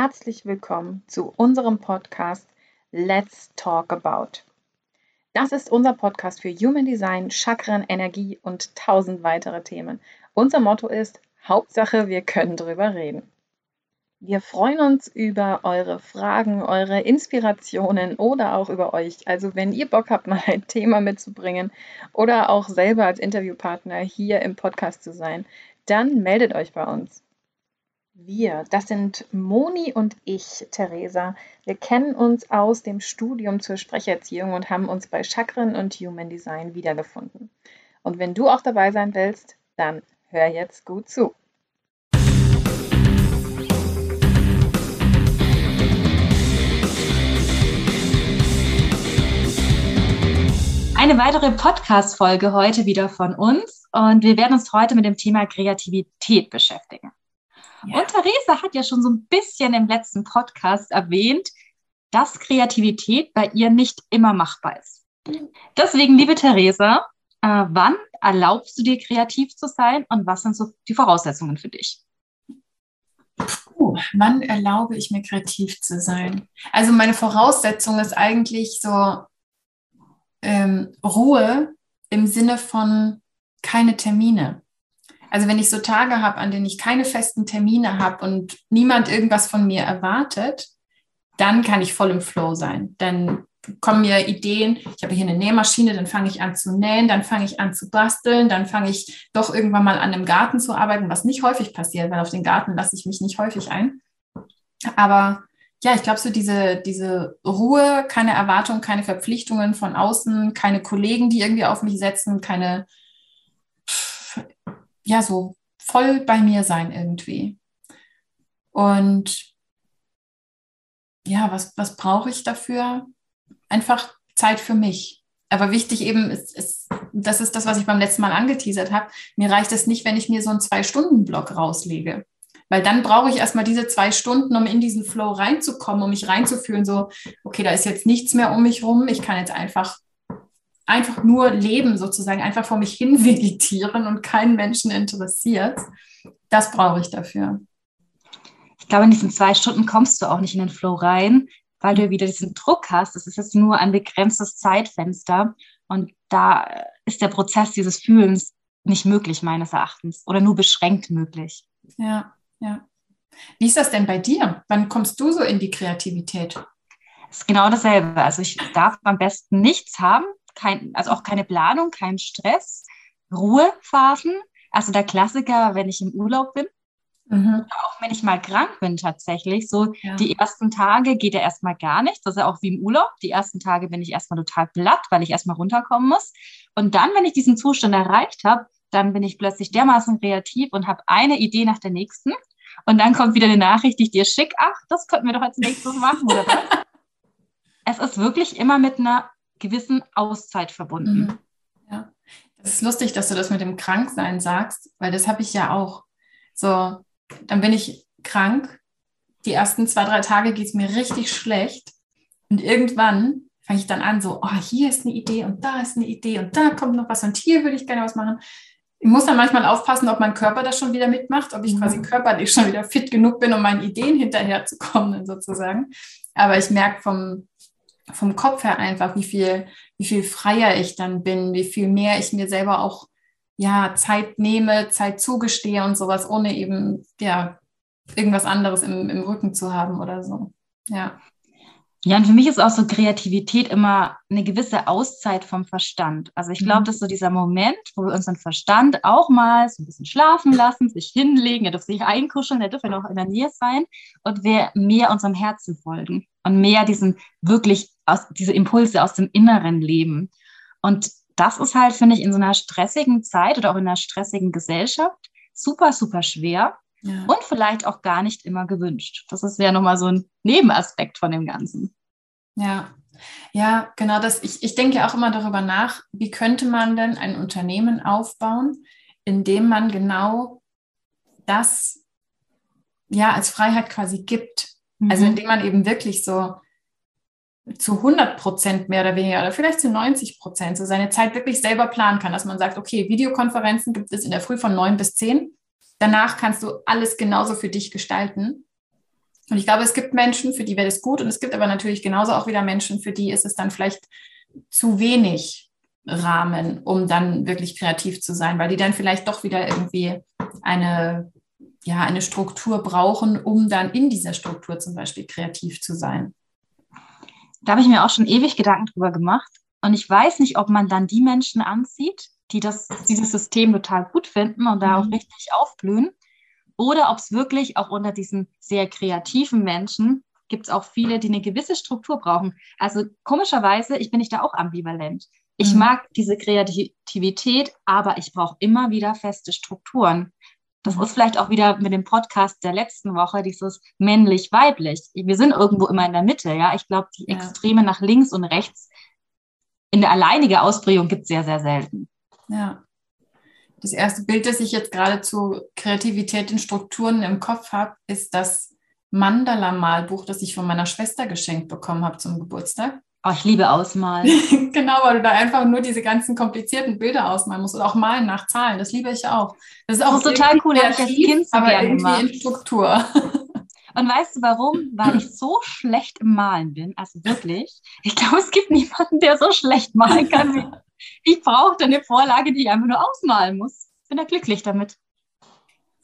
herzlich willkommen zu unserem Podcast Let's Talk About. Das ist unser Podcast für Human Design, Chakren, Energie und tausend weitere Themen. Unser Motto ist Hauptsache, wir können drüber reden. Wir freuen uns über eure Fragen, eure Inspirationen oder auch über euch. Also wenn ihr Bock habt, mal ein Thema mitzubringen oder auch selber als Interviewpartner hier im Podcast zu sein, dann meldet euch bei uns. Wir, das sind Moni und ich, Theresa. Wir kennen uns aus dem Studium zur Sprecherziehung und haben uns bei Chakren und Human Design wiedergefunden. Und wenn du auch dabei sein willst, dann hör jetzt gut zu. Eine weitere Podcast-Folge heute wieder von uns und wir werden uns heute mit dem Thema Kreativität beschäftigen. Ja. Und Theresa hat ja schon so ein bisschen im letzten Podcast erwähnt, dass Kreativität bei ihr nicht immer machbar ist. Deswegen, liebe Theresa, äh, wann erlaubst du dir kreativ zu sein und was sind so die Voraussetzungen für dich? Puh, wann erlaube ich mir kreativ zu sein? Also meine Voraussetzung ist eigentlich so ähm, Ruhe im Sinne von keine Termine. Also wenn ich so Tage habe, an denen ich keine festen Termine habe und niemand irgendwas von mir erwartet, dann kann ich voll im Flow sein. Dann kommen mir Ideen, ich habe hier eine Nähmaschine, dann fange ich an zu nähen, dann fange ich an zu basteln, dann fange ich doch irgendwann mal an einem Garten zu arbeiten, was nicht häufig passiert, weil auf den Garten lasse ich mich nicht häufig ein. Aber ja, ich glaube, so diese, diese Ruhe, keine Erwartungen, keine Verpflichtungen von außen, keine Kollegen, die irgendwie auf mich setzen, keine ja, so voll bei mir sein irgendwie. Und ja, was, was brauche ich dafür? Einfach Zeit für mich. Aber wichtig eben ist, ist, das ist das, was ich beim letzten Mal angeteasert habe. Mir reicht es nicht, wenn ich mir so einen Zwei-Stunden-Block rauslege. Weil dann brauche ich erstmal diese zwei Stunden, um in diesen Flow reinzukommen, um mich reinzufühlen, so, okay, da ist jetzt nichts mehr um mich rum. Ich kann jetzt einfach einfach nur leben, sozusagen, einfach vor mich hin vegetieren und keinen Menschen interessiert. Das brauche ich dafür. Ich glaube, in diesen zwei Stunden kommst du auch nicht in den Flow rein, weil du wieder diesen Druck hast. Das ist jetzt nur ein begrenztes Zeitfenster und da ist der Prozess dieses Fühlens nicht möglich, meines Erachtens, oder nur beschränkt möglich. Ja, ja. Wie ist das denn bei dir? Wann kommst du so in die Kreativität? Es ist genau dasselbe. Also ich darf am besten nichts haben, kein, also auch keine Planung, kein Stress, Ruhephasen. Also der Klassiker, wenn ich im Urlaub bin. Mhm. Auch wenn ich mal krank bin tatsächlich, so ja. die ersten Tage geht ja erstmal gar nichts. Das ist ja auch wie im Urlaub. Die ersten Tage bin ich erstmal total platt, weil ich erstmal runterkommen muss. Und dann, wenn ich diesen Zustand erreicht habe, dann bin ich plötzlich dermaßen kreativ und habe eine Idee nach der nächsten. Und dann kommt wieder eine Nachricht, die ich dir schick. Ach, das könnten wir doch als nächstes machen, oder was? es ist wirklich immer mit einer gewissen Auszeit verbunden. Mhm. Ja, das ist lustig, dass du das mit dem Kranksein sagst, weil das habe ich ja auch. So, dann bin ich krank. Die ersten zwei, drei Tage geht es mir richtig schlecht. Und irgendwann fange ich dann an, so, oh, hier ist eine Idee und da ist eine Idee und da kommt noch was und hier würde ich gerne was machen. Ich muss dann manchmal aufpassen, ob mein Körper das schon wieder mitmacht, ob ich mhm. quasi körperlich schon wieder fit genug bin, um meinen Ideen hinterherzukommen, sozusagen. Aber ich merke vom, vom Kopf her einfach, wie viel, wie viel freier ich dann bin, wie viel mehr ich mir selber auch ja, Zeit nehme, Zeit zugestehe und sowas, ohne eben ja, irgendwas anderes im, im Rücken zu haben oder so. Ja. Ja, und für mich ist auch so Kreativität immer eine gewisse Auszeit vom Verstand. Also ich glaube, mhm. das ist so dieser Moment, wo wir unseren Verstand auch mal so ein bisschen schlafen lassen, sich hinlegen, er dürfte sich einkuscheln, er dürfte noch in der Nähe sein und wir mehr unserem Herzen folgen und mehr diesen wirklich aus, diese Impulse aus dem inneren Leben. Und das ist halt, finde ich, in so einer stressigen Zeit oder auch in einer stressigen Gesellschaft super, super schwer ja. und vielleicht auch gar nicht immer gewünscht. Das ist ja nochmal so ein Nebenaspekt von dem Ganzen. Ja, ja, genau das. Ich, ich denke auch immer darüber nach, wie könnte man denn ein Unternehmen aufbauen, in dem man genau das ja als Freiheit quasi gibt. Also mhm. Also indem man eben wirklich so zu 100 Prozent mehr oder weniger oder vielleicht zu 90 Prozent so seine Zeit wirklich selber planen kann, dass man sagt, okay, Videokonferenzen gibt es in der Früh von 9 bis 10. Danach kannst du alles genauso für dich gestalten. Und ich glaube, es gibt Menschen, für die wäre das gut und es gibt aber natürlich genauso auch wieder Menschen, für die ist es dann vielleicht zu wenig Rahmen, um dann wirklich kreativ zu sein, weil die dann vielleicht doch wieder irgendwie eine, ja, eine Struktur brauchen, um dann in dieser Struktur zum Beispiel kreativ zu sein. Da habe ich mir auch schon ewig Gedanken drüber gemacht. Und ich weiß nicht, ob man dann die Menschen anzieht, die das, dieses System total gut finden und da auch mhm. richtig aufblühen. Oder ob es wirklich auch unter diesen sehr kreativen Menschen gibt es auch viele, die eine gewisse Struktur brauchen. Also komischerweise, ich bin ich da auch ambivalent. Ich mhm. mag diese Kreativität, aber ich brauche immer wieder feste Strukturen. Das ist vielleicht auch wieder mit dem Podcast der letzten Woche, dieses männlich-weiblich. Wir sind irgendwo immer in der Mitte, ja. Ich glaube, die ja. Extreme nach links und rechts in der alleinigen Ausprägung gibt es sehr, sehr selten. Ja. Das erste Bild, das ich jetzt gerade zu Kreativität in Strukturen im Kopf habe, ist das Mandala-Malbuch, das ich von meiner Schwester geschenkt bekommen habe zum Geburtstag. Oh, ich liebe Ausmalen. genau, weil du da einfach nur diese ganzen komplizierten Bilder ausmalen musst oder auch malen nach Zahlen. Das liebe ich auch. Das ist auch das ist total cool, kreativ, ich als Kind so aber irgendwie gemacht. in Struktur. Und weißt du warum? Weil ich so schlecht im Malen bin. Also wirklich. Ich glaube, es gibt niemanden, der so schlecht malen kann wie ich. brauche eine Vorlage, die ich einfach nur ausmalen muss. Bin da glücklich damit.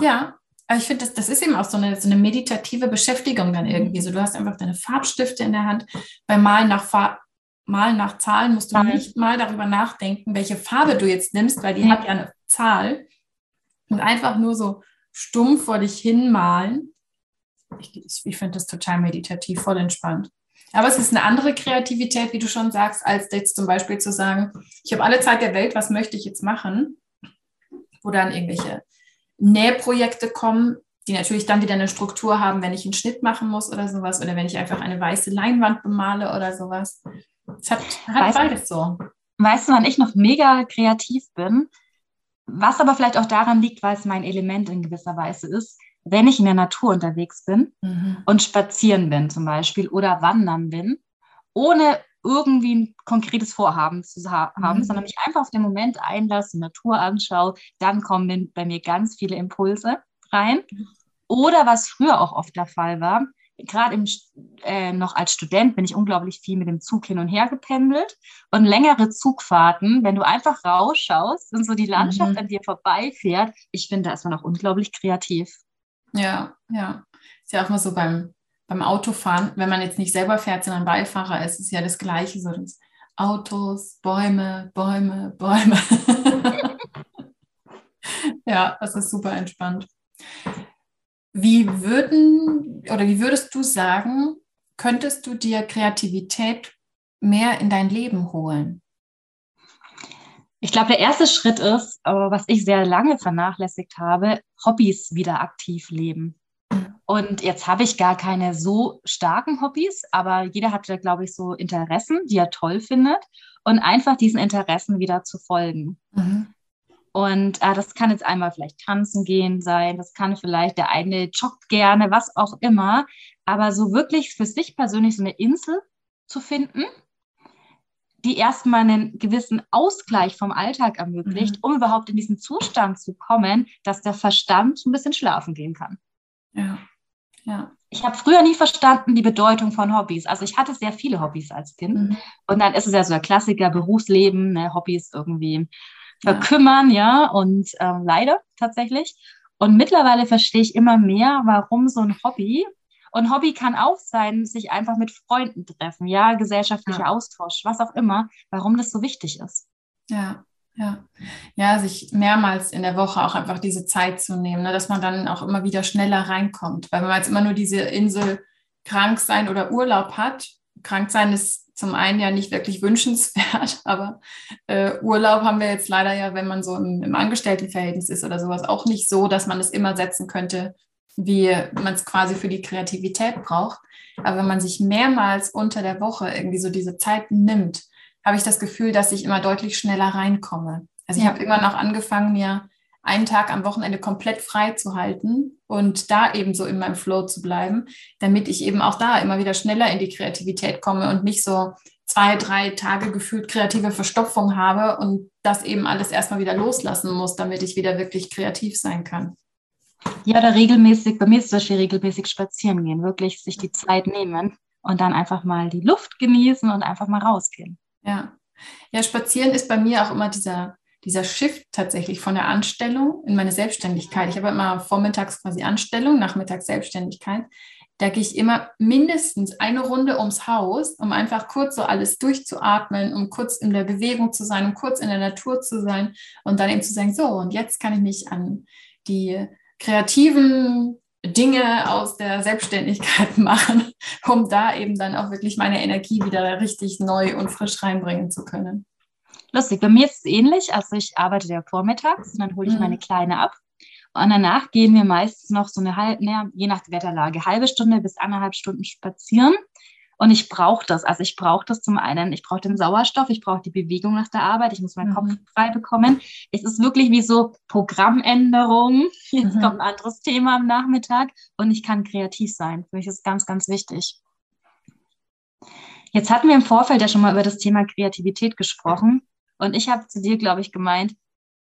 Ja, aber ich finde, das, das ist eben auch so eine, so eine meditative Beschäftigung dann irgendwie. So, du hast einfach deine Farbstifte in der Hand. Beim Malen nach Farb, Malen nach Zahlen musst du mhm. nicht mal darüber nachdenken, welche Farbe du jetzt nimmst, weil die mhm. hat ja eine Zahl. Und einfach nur so stumpf vor dich hin malen ich, ich finde das total meditativ, voll entspannt. Aber es ist eine andere Kreativität, wie du schon sagst, als jetzt zum Beispiel zu sagen, ich habe alle Zeit der Welt, was möchte ich jetzt machen? Wo dann irgendwelche Nähprojekte kommen, die natürlich dann wieder eine Struktur haben, wenn ich einen Schnitt machen muss oder sowas, oder wenn ich einfach eine weiße Leinwand bemale oder sowas. Es hat, hat weißt, beides so. Weißt du, wann ich noch mega kreativ bin? Was aber vielleicht auch daran liegt, weil es mein Element in gewisser Weise ist wenn ich in der Natur unterwegs bin mhm. und spazieren bin zum Beispiel oder wandern bin, ohne irgendwie ein konkretes Vorhaben zu ha haben, mhm. sondern mich einfach auf den Moment einlasse, Natur anschaue, dann kommen bei mir ganz viele Impulse rein. Oder was früher auch oft der Fall war, gerade äh, noch als Student bin ich unglaublich viel mit dem Zug hin und her gependelt und längere Zugfahrten, wenn du einfach rausschaust und so die Landschaft mhm. an dir vorbeifährt, ich finde, da ist man auch unglaublich kreativ. Ja, ja. Ist ja auch mal so beim, beim Autofahren, wenn man jetzt nicht selber fährt, sondern Beifahrer ist, ist ja das Gleiche. So das Autos, Bäume, Bäume, Bäume. ja, das ist super entspannt. Wie würden oder wie würdest du sagen, könntest du dir Kreativität mehr in dein Leben holen? Ich glaube, der erste Schritt ist, was ich sehr lange vernachlässigt habe, Hobbys wieder aktiv leben. Und jetzt habe ich gar keine so starken Hobbys, aber jeder hat da, glaube ich, so Interessen, die er toll findet und einfach diesen Interessen wieder zu folgen. Mhm. Und äh, das kann jetzt einmal vielleicht tanzen gehen sein, das kann vielleicht der eine joggt gerne, was auch immer, aber so wirklich für sich persönlich so eine Insel zu finden, die erstmal einen gewissen Ausgleich vom Alltag ermöglicht, mhm. um überhaupt in diesen Zustand zu kommen, dass der Verstand ein bisschen schlafen gehen kann. Ja, ja. Ich habe früher nie verstanden die Bedeutung von Hobbys. Also ich hatte sehr viele Hobbys als Kind. Mhm. Und dann ist es ja so der Klassiker Berufsleben, ne, Hobbys irgendwie verkümmern, ja, ja und ähm, leider tatsächlich. Und mittlerweile verstehe ich immer mehr, warum so ein Hobby und Hobby kann auch sein, sich einfach mit Freunden treffen, ja, gesellschaftlicher ja. Austausch, was auch immer, warum das so wichtig ist. Ja, ja. Ja, sich mehrmals in der Woche auch einfach diese Zeit zu nehmen, ne, dass man dann auch immer wieder schneller reinkommt. Weil wenn man jetzt immer nur diese Insel krank sein oder Urlaub hat, krank sein ist zum einen ja nicht wirklich wünschenswert, aber äh, Urlaub haben wir jetzt leider ja, wenn man so im, im Angestelltenverhältnis ist oder sowas, auch nicht so, dass man es immer setzen könnte, wie man es quasi für die Kreativität braucht. Aber wenn man sich mehrmals unter der Woche irgendwie so diese Zeiten nimmt, habe ich das Gefühl, dass ich immer deutlich schneller reinkomme. Also ich habe irgendwann auch angefangen, mir einen Tag am Wochenende komplett frei zu halten und da eben so in meinem Flow zu bleiben, damit ich eben auch da immer wieder schneller in die Kreativität komme und nicht so zwei, drei Tage gefühlt kreative Verstopfung habe und das eben alles erstmal wieder loslassen muss, damit ich wieder wirklich kreativ sein kann. Ja, oder regelmäßig, bei mir ist zum Beispiel regelmäßig spazieren gehen, wirklich sich die Zeit nehmen und dann einfach mal die Luft genießen und einfach mal rausgehen. Ja. Ja, spazieren ist bei mir auch immer dieser, dieser Shift tatsächlich von der Anstellung in meine Selbstständigkeit. Ich habe immer vormittags quasi Anstellung, nachmittags Selbstständigkeit. Da gehe ich immer mindestens eine Runde ums Haus, um einfach kurz so alles durchzuatmen, um kurz in der Bewegung zu sein, um kurz in der Natur zu sein und dann eben zu sagen, so, und jetzt kann ich mich an die kreativen Dinge aus der Selbstständigkeit machen, um da eben dann auch wirklich meine Energie wieder richtig neu und frisch reinbringen zu können. Lustig, bei mir ist es ähnlich. Also ich arbeite ja vormittags und dann hole ich mhm. meine Kleine ab. Und danach gehen wir meistens noch so eine halbe, je nach Wetterlage, halbe Stunde bis anderthalb Stunden spazieren. Und ich brauche das. Also ich brauche das zum einen, ich brauche den Sauerstoff, ich brauche die Bewegung nach der Arbeit, ich muss meinen mhm. Kopf frei bekommen. Es ist wirklich wie so Programmänderung. Jetzt mhm. kommt ein anderes Thema am Nachmittag und ich kann kreativ sein. Für mich ist ganz, ganz wichtig. Jetzt hatten wir im Vorfeld ja schon mal über das Thema Kreativität gesprochen. Und ich habe zu dir, glaube ich, gemeint,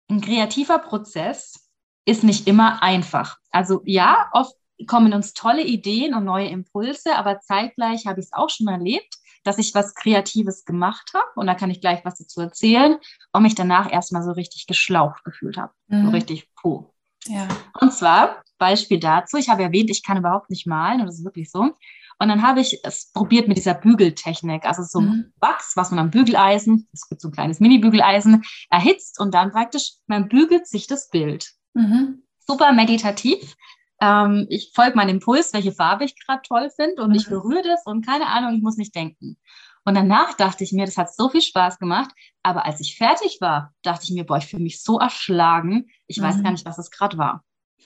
ein kreativer Prozess ist nicht immer einfach. Also ja, oft kommen uns tolle Ideen und neue Impulse, aber zeitgleich habe ich es auch schon erlebt, dass ich was Kreatives gemacht habe und da kann ich gleich was dazu erzählen und mich danach erstmal so richtig geschlaucht gefühlt habe. Mhm. So richtig puh. Ja. Und zwar, Beispiel dazu, ich habe erwähnt, ich kann überhaupt nicht malen und das ist wirklich so. Und dann habe ich es probiert mit dieser Bügeltechnik, also so mhm. Wachs, was man am Bügeleisen, es gibt so ein kleines Mini-Bügeleisen, erhitzt und dann praktisch, man bügelt sich das Bild. Mhm. Super meditativ. Ähm, ich folge meinem Impuls, welche Farbe ich gerade toll finde und mhm. ich berühre das und keine Ahnung, ich muss nicht denken. Und danach dachte ich mir, das hat so viel Spaß gemacht. Aber als ich fertig war, dachte ich mir, boah, ich fühle mich so erschlagen. Ich mhm. weiß gar nicht, was es gerade war.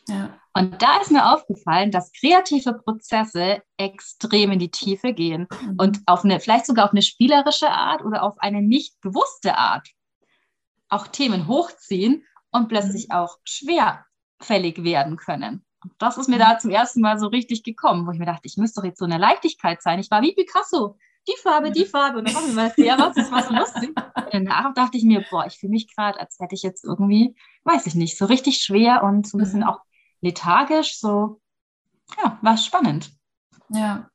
Ja. Und da ist mir aufgefallen, dass kreative Prozesse extrem in die Tiefe gehen mhm. und auf eine, vielleicht sogar auf eine spielerische Art oder auf eine nicht bewusste Art auch Themen hochziehen und plötzlich mhm. auch schwerfällig werden können. Das ist mir da zum ersten Mal so richtig gekommen, wo ich mir dachte, ich müsste doch jetzt so eine Leichtigkeit sein. Ich war wie Picasso. Die Farbe, die Farbe. Und dann haben wir mal sehr was, das war so lustig. Und danach dachte ich mir, boah, ich fühle mich gerade, als hätte ich jetzt irgendwie, weiß ich nicht, so richtig schwer und so ein bisschen mhm. auch lethargisch. So, ja, war spannend. Ja.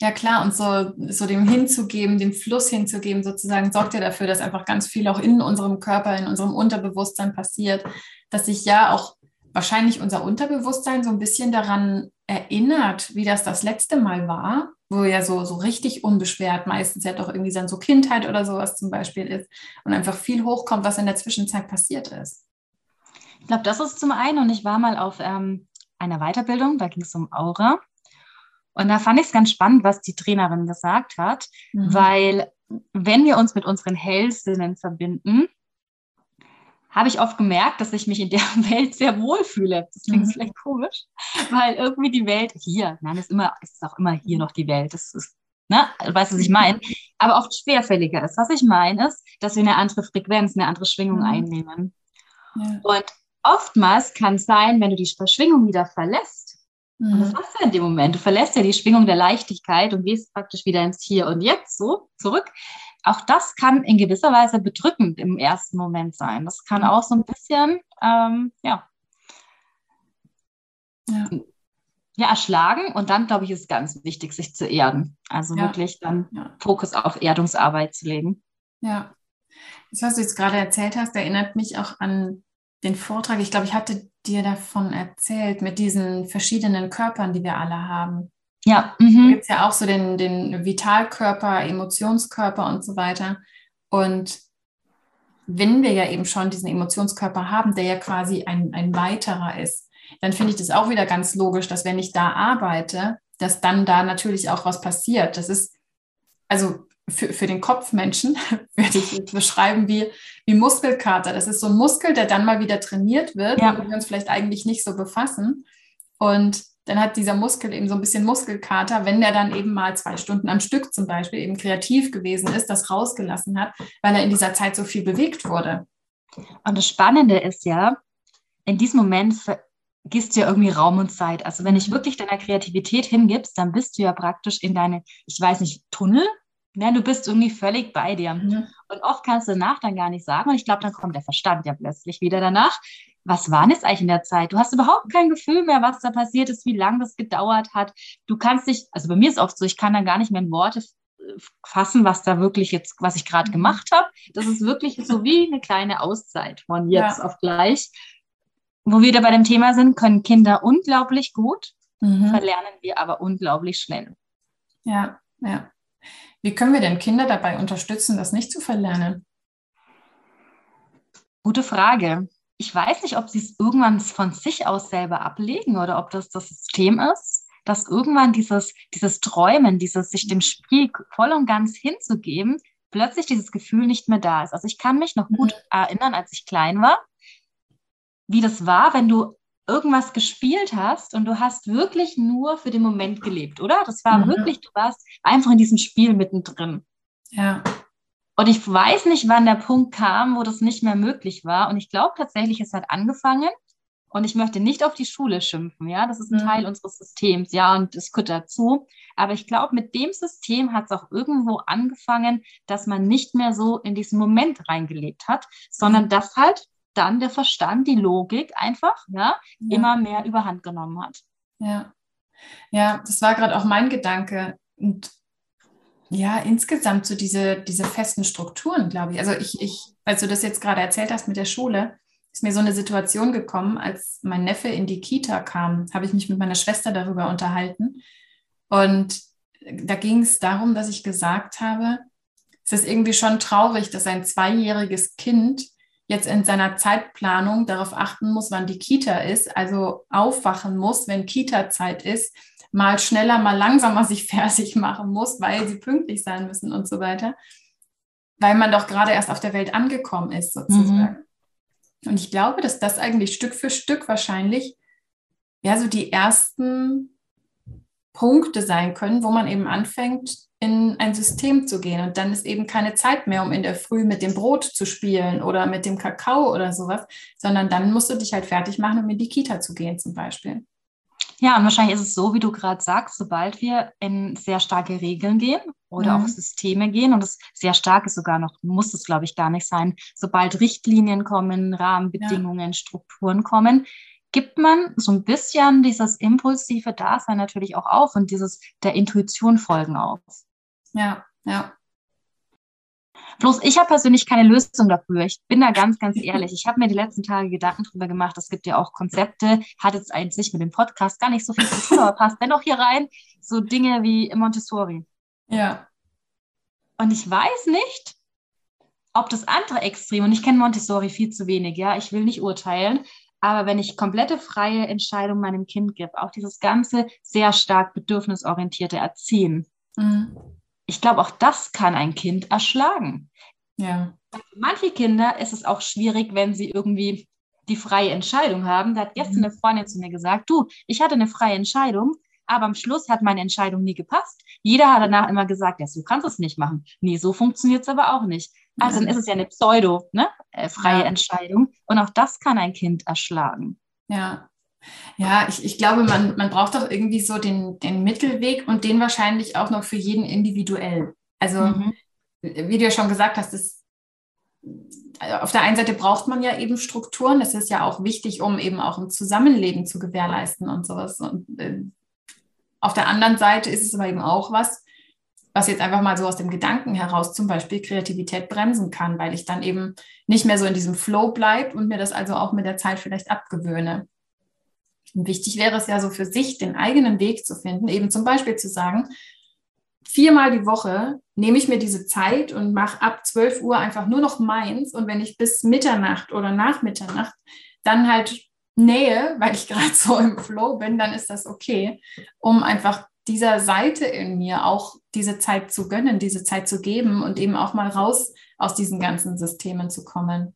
Ja, klar, und so, so dem hinzugeben, dem Fluss hinzugeben, sozusagen, sorgt ja dafür, dass einfach ganz viel auch in unserem Körper, in unserem Unterbewusstsein passiert, dass sich ja auch wahrscheinlich unser Unterbewusstsein so ein bisschen daran erinnert, wie das das letzte Mal war, wo ja so, so richtig unbeschwert meistens ja doch irgendwie dann so Kindheit oder sowas zum Beispiel ist und einfach viel hochkommt, was in der Zwischenzeit passiert ist. Ich glaube, das ist zum einen und ich war mal auf ähm, einer Weiterbildung, da ging es um Aura und da fand ich es ganz spannend, was die Trainerin gesagt hat, mhm. weil wenn wir uns mit unseren Hellsinnen verbinden, habe ich oft gemerkt, dass ich mich in der Welt sehr wohl fühle. Das klingt mhm. vielleicht komisch, weil irgendwie die Welt hier, nein, ist immer, ist auch immer hier noch die Welt. Das ist, ne, weißt du, was ich meine? Aber oft schwerfälliger ist. Was ich meine, ist, dass wir eine andere Frequenz, eine andere Schwingung mhm. einnehmen. Ja. Und oftmals kann es sein, wenn du die Schwingung wieder verlässt, und das machst du in dem Moment. Du verlässt ja die Schwingung der Leichtigkeit und gehst praktisch wieder ins Hier und Jetzt so zurück. Auch das kann in gewisser Weise bedrückend im ersten Moment sein. Das kann auch so ein bisschen, ähm, ja, ja. ja, erschlagen. Und dann, glaube ich, ist es ganz wichtig, sich zu erden. Also ja. wirklich dann ja. Fokus auf Erdungsarbeit zu legen. Ja. Das, was du jetzt gerade erzählt hast, erinnert mich auch an den Vortrag. Ich glaube, ich hatte dir davon erzählt, mit diesen verschiedenen Körpern, die wir alle haben. Ja. Mhm. Da gibt es ja auch so den, den Vitalkörper, Emotionskörper und so weiter. Und wenn wir ja eben schon diesen Emotionskörper haben, der ja quasi ein, ein weiterer ist, dann finde ich das auch wieder ganz logisch, dass wenn ich da arbeite, dass dann da natürlich auch was passiert. Das ist, also für, für den Kopfmenschen würde ich beschreiben wie, wie Muskelkater. Das ist so ein Muskel, der dann mal wieder trainiert wird, ja. wo wir uns vielleicht eigentlich nicht so befassen. Und dann hat dieser Muskel eben so ein bisschen Muskelkater, wenn der dann eben mal zwei Stunden am Stück zum Beispiel eben kreativ gewesen ist, das rausgelassen hat, weil er in dieser Zeit so viel bewegt wurde. Und das Spannende ist ja, in diesem Moment vergisst du ja irgendwie Raum und Zeit. Also wenn ich wirklich deiner Kreativität hingibst, dann bist du ja praktisch in deine, ich weiß nicht, Tunnel ja, du bist irgendwie völlig bei dir. Mhm. Und oft kannst du danach dann gar nicht sagen. Und ich glaube, dann kommt der Verstand ja plötzlich wieder danach. Was war denn jetzt eigentlich in der Zeit? Du hast überhaupt kein Gefühl mehr, was da passiert ist, wie lange das gedauert hat. Du kannst dich, also bei mir ist oft so, ich kann dann gar nicht mehr in Worte fassen, was da wirklich jetzt, was ich gerade mhm. gemacht habe. Das ist wirklich so wie eine kleine Auszeit von jetzt ja. auf gleich. Wo wir da bei dem Thema sind, können Kinder unglaublich gut, mhm. verlernen wir aber unglaublich schnell. Ja, ja. Wie können wir denn Kinder dabei unterstützen, das nicht zu verlernen? Gute Frage. Ich weiß nicht, ob sie es irgendwann von sich aus selber ablegen oder ob das das System ist, dass irgendwann dieses, dieses Träumen, dieses sich dem Spiel voll und ganz hinzugeben, plötzlich dieses Gefühl nicht mehr da ist. Also ich kann mich noch gut mhm. erinnern, als ich klein war, wie das war, wenn du irgendwas gespielt hast und du hast wirklich nur für den Moment gelebt, oder? Das war mhm. wirklich, du warst einfach in diesem Spiel mittendrin. Ja. Und ich weiß nicht, wann der Punkt kam, wo das nicht mehr möglich war. Und ich glaube tatsächlich, es hat angefangen. Und ich möchte nicht auf die Schule schimpfen, ja, das ist ein mhm. Teil unseres Systems, ja, und das gehört dazu. Aber ich glaube, mit dem System hat es auch irgendwo angefangen, dass man nicht mehr so in diesen Moment reingelebt hat, sondern mhm. dass halt dann der Verstand, die Logik einfach ja, ja. immer mehr überhand genommen hat. Ja, ja, das war gerade auch mein Gedanke. Und ja, insgesamt so diese, diese festen Strukturen, glaube ich. Also ich, ich, als du das jetzt gerade erzählt hast mit der Schule, ist mir so eine Situation gekommen, als mein Neffe in die Kita kam, habe ich mich mit meiner Schwester darüber unterhalten. Und da ging es darum, dass ich gesagt habe, es ist irgendwie schon traurig, dass ein zweijähriges Kind jetzt in seiner Zeitplanung darauf achten muss, wann die Kita ist, also aufwachen muss, wenn Kita-Zeit ist, mal schneller, mal langsamer sich fertig machen muss, weil sie pünktlich sein müssen und so weiter, weil man doch gerade erst auf der Welt angekommen ist, sozusagen. Mhm. Und ich glaube, dass das eigentlich Stück für Stück wahrscheinlich ja so die ersten Punkte sein können, wo man eben anfängt, in ein System zu gehen. Und dann ist eben keine Zeit mehr, um in der Früh mit dem Brot zu spielen oder mit dem Kakao oder sowas, sondern dann musst du dich halt fertig machen, um in die Kita zu gehen zum Beispiel. Ja, und wahrscheinlich ist es so, wie du gerade sagst, sobald wir in sehr starke Regeln gehen oder mhm. auch Systeme gehen, und das sehr stark ist sogar noch, muss es, glaube ich, gar nicht sein, sobald Richtlinien kommen, Rahmenbedingungen, ja. Strukturen kommen, gibt man so ein bisschen dieses impulsive Dasein natürlich auch auf und dieses der Intuition folgen auf. Ja, ja. Bloß ich habe persönlich keine Lösung dafür. Ich bin da ganz, ganz ehrlich. Ich habe mir die letzten Tage Gedanken drüber gemacht. Es gibt ja auch Konzepte, hat jetzt eigentlich mit dem Podcast gar nicht so viel zu tun, aber passt dennoch hier rein. So Dinge wie Montessori. Ja. Und ich weiß nicht, ob das andere Extrem, und ich kenne Montessori viel zu wenig, ja, ich will nicht urteilen, aber wenn ich komplette freie Entscheidung meinem Kind gebe, auch dieses ganze sehr stark bedürfnisorientierte Erziehen, mhm ich glaube, auch das kann ein Kind erschlagen. Ja. Für manche Kinder ist es auch schwierig, wenn sie irgendwie die freie Entscheidung haben. Da hat gestern mhm. eine Freundin zu mir gesagt, du, ich hatte eine freie Entscheidung, aber am Schluss hat meine Entscheidung nie gepasst. Jeder hat danach immer gesagt, ja, so kannst du es nicht machen. Nee, so funktioniert es aber auch nicht. Also dann ist es ja eine pseudo, ne, äh, freie ja. Entscheidung. Und auch das kann ein Kind erschlagen. Ja, ja, ich, ich glaube, man, man braucht doch irgendwie so den, den Mittelweg und den wahrscheinlich auch noch für jeden individuell. Also, mhm. wie du ja schon gesagt hast, das, also auf der einen Seite braucht man ja eben Strukturen. Das ist ja auch wichtig, um eben auch ein Zusammenleben zu gewährleisten und sowas. Und äh, auf der anderen Seite ist es aber eben auch was, was jetzt einfach mal so aus dem Gedanken heraus zum Beispiel Kreativität bremsen kann, weil ich dann eben nicht mehr so in diesem Flow bleibe und mir das also auch mit der Zeit vielleicht abgewöhne. Wichtig wäre es ja so für sich, den eigenen Weg zu finden, eben zum Beispiel zu sagen, viermal die Woche nehme ich mir diese Zeit und mache ab 12 Uhr einfach nur noch meins. Und wenn ich bis Mitternacht oder nach Mitternacht dann halt nähe, weil ich gerade so im Flow bin, dann ist das okay, um einfach dieser Seite in mir auch diese Zeit zu gönnen, diese Zeit zu geben und eben auch mal raus aus diesen ganzen Systemen zu kommen.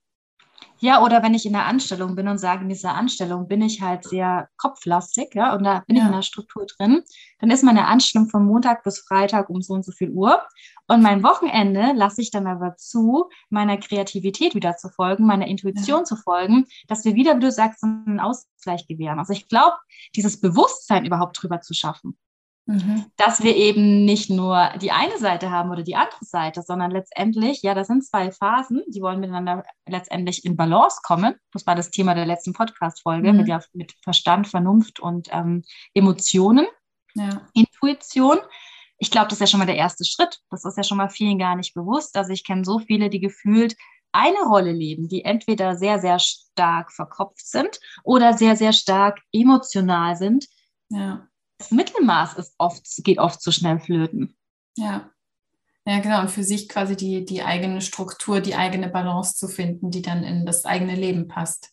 Ja, oder wenn ich in der Anstellung bin und sage, in dieser Anstellung bin ich halt sehr kopflastig, ja, und da bin ja. ich in der Struktur drin, dann ist meine Anstellung von Montag bis Freitag um so und so viel Uhr. Und mein Wochenende lasse ich dann aber zu, meiner Kreativität wieder zu folgen, meiner Intuition ja. zu folgen, dass wir wieder, wie du sagst, einen Ausgleich gewähren. Also ich glaube, dieses Bewusstsein überhaupt drüber zu schaffen. Mhm. Dass wir eben nicht nur die eine Seite haben oder die andere Seite, sondern letztendlich, ja, das sind zwei Phasen, die wollen miteinander letztendlich in Balance kommen. Das war das Thema der letzten Podcast-Folge mhm. mit, ja, mit Verstand, Vernunft und ähm, Emotionen, ja. Intuition. Ich glaube, das ist ja schon mal der erste Schritt. Das ist ja schon mal vielen gar nicht bewusst. Also ich kenne so viele, die gefühlt eine Rolle leben, die entweder sehr, sehr stark verkopft sind oder sehr, sehr stark emotional sind. Ja das Mittelmaß ist oft, geht oft zu schnell flöten. Ja. Ja, genau. Und für sich quasi die, die eigene Struktur, die eigene Balance zu finden, die dann in das eigene Leben passt.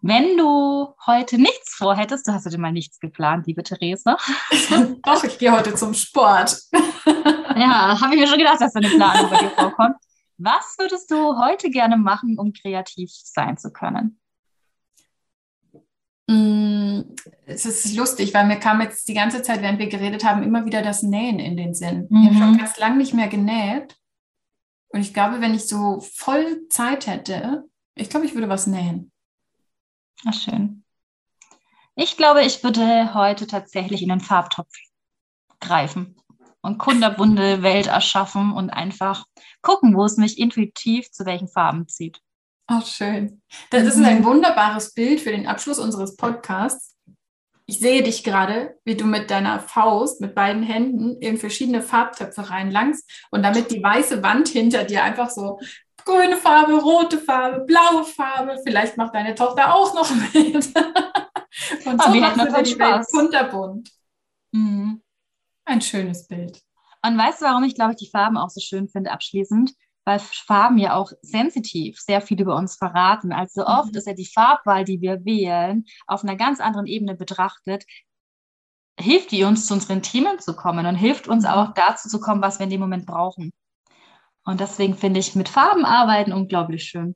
Wenn du heute nichts vorhättest, du hast heute mal nichts geplant, liebe Therese. Doch, ich gehe heute zum Sport. ja, habe ich mir schon gedacht, dass da eine Planung bei dir vorkommt. Was würdest du heute gerne machen, um kreativ sein zu können? Mm, es ist lustig, weil mir kam jetzt die ganze Zeit, während wir geredet haben, immer wieder das Nähen in den Sinn. Mhm. Ich habe schon ganz lange nicht mehr genäht. Und ich glaube, wenn ich so voll Zeit hätte, ich glaube, ich würde was nähen. Ach, schön. Ich glaube, ich würde heute tatsächlich in den Farbtopf greifen und kunderbunde Welt erschaffen und einfach gucken, wo es mich intuitiv zu welchen Farben zieht. Ach, schön. Das ist ein wunderbares Bild für den Abschluss unseres Podcasts. Ich sehe dich gerade, wie du mit deiner Faust, mit beiden Händen in verschiedene Farbtöpfe reinlangst und damit die weiße Wand hinter dir einfach so grüne Farbe, rote Farbe, blaue Farbe, vielleicht macht deine Tochter auch noch mit. und so oh, machst du dir die Welt kunterbunt. Mhm. Ein schönes Bild. Und weißt du, warum ich, glaube ich, die Farben auch so schön finde, abschließend? Weil Farben ja auch sensitiv sehr viel über uns verraten. Also oft mhm. ist ja die Farbwahl, die wir wählen, auf einer ganz anderen Ebene betrachtet, hilft die uns zu unseren Themen zu kommen und hilft uns mhm. auch dazu zu kommen, was wir in dem Moment brauchen. Und deswegen finde ich mit Farben arbeiten unglaublich schön.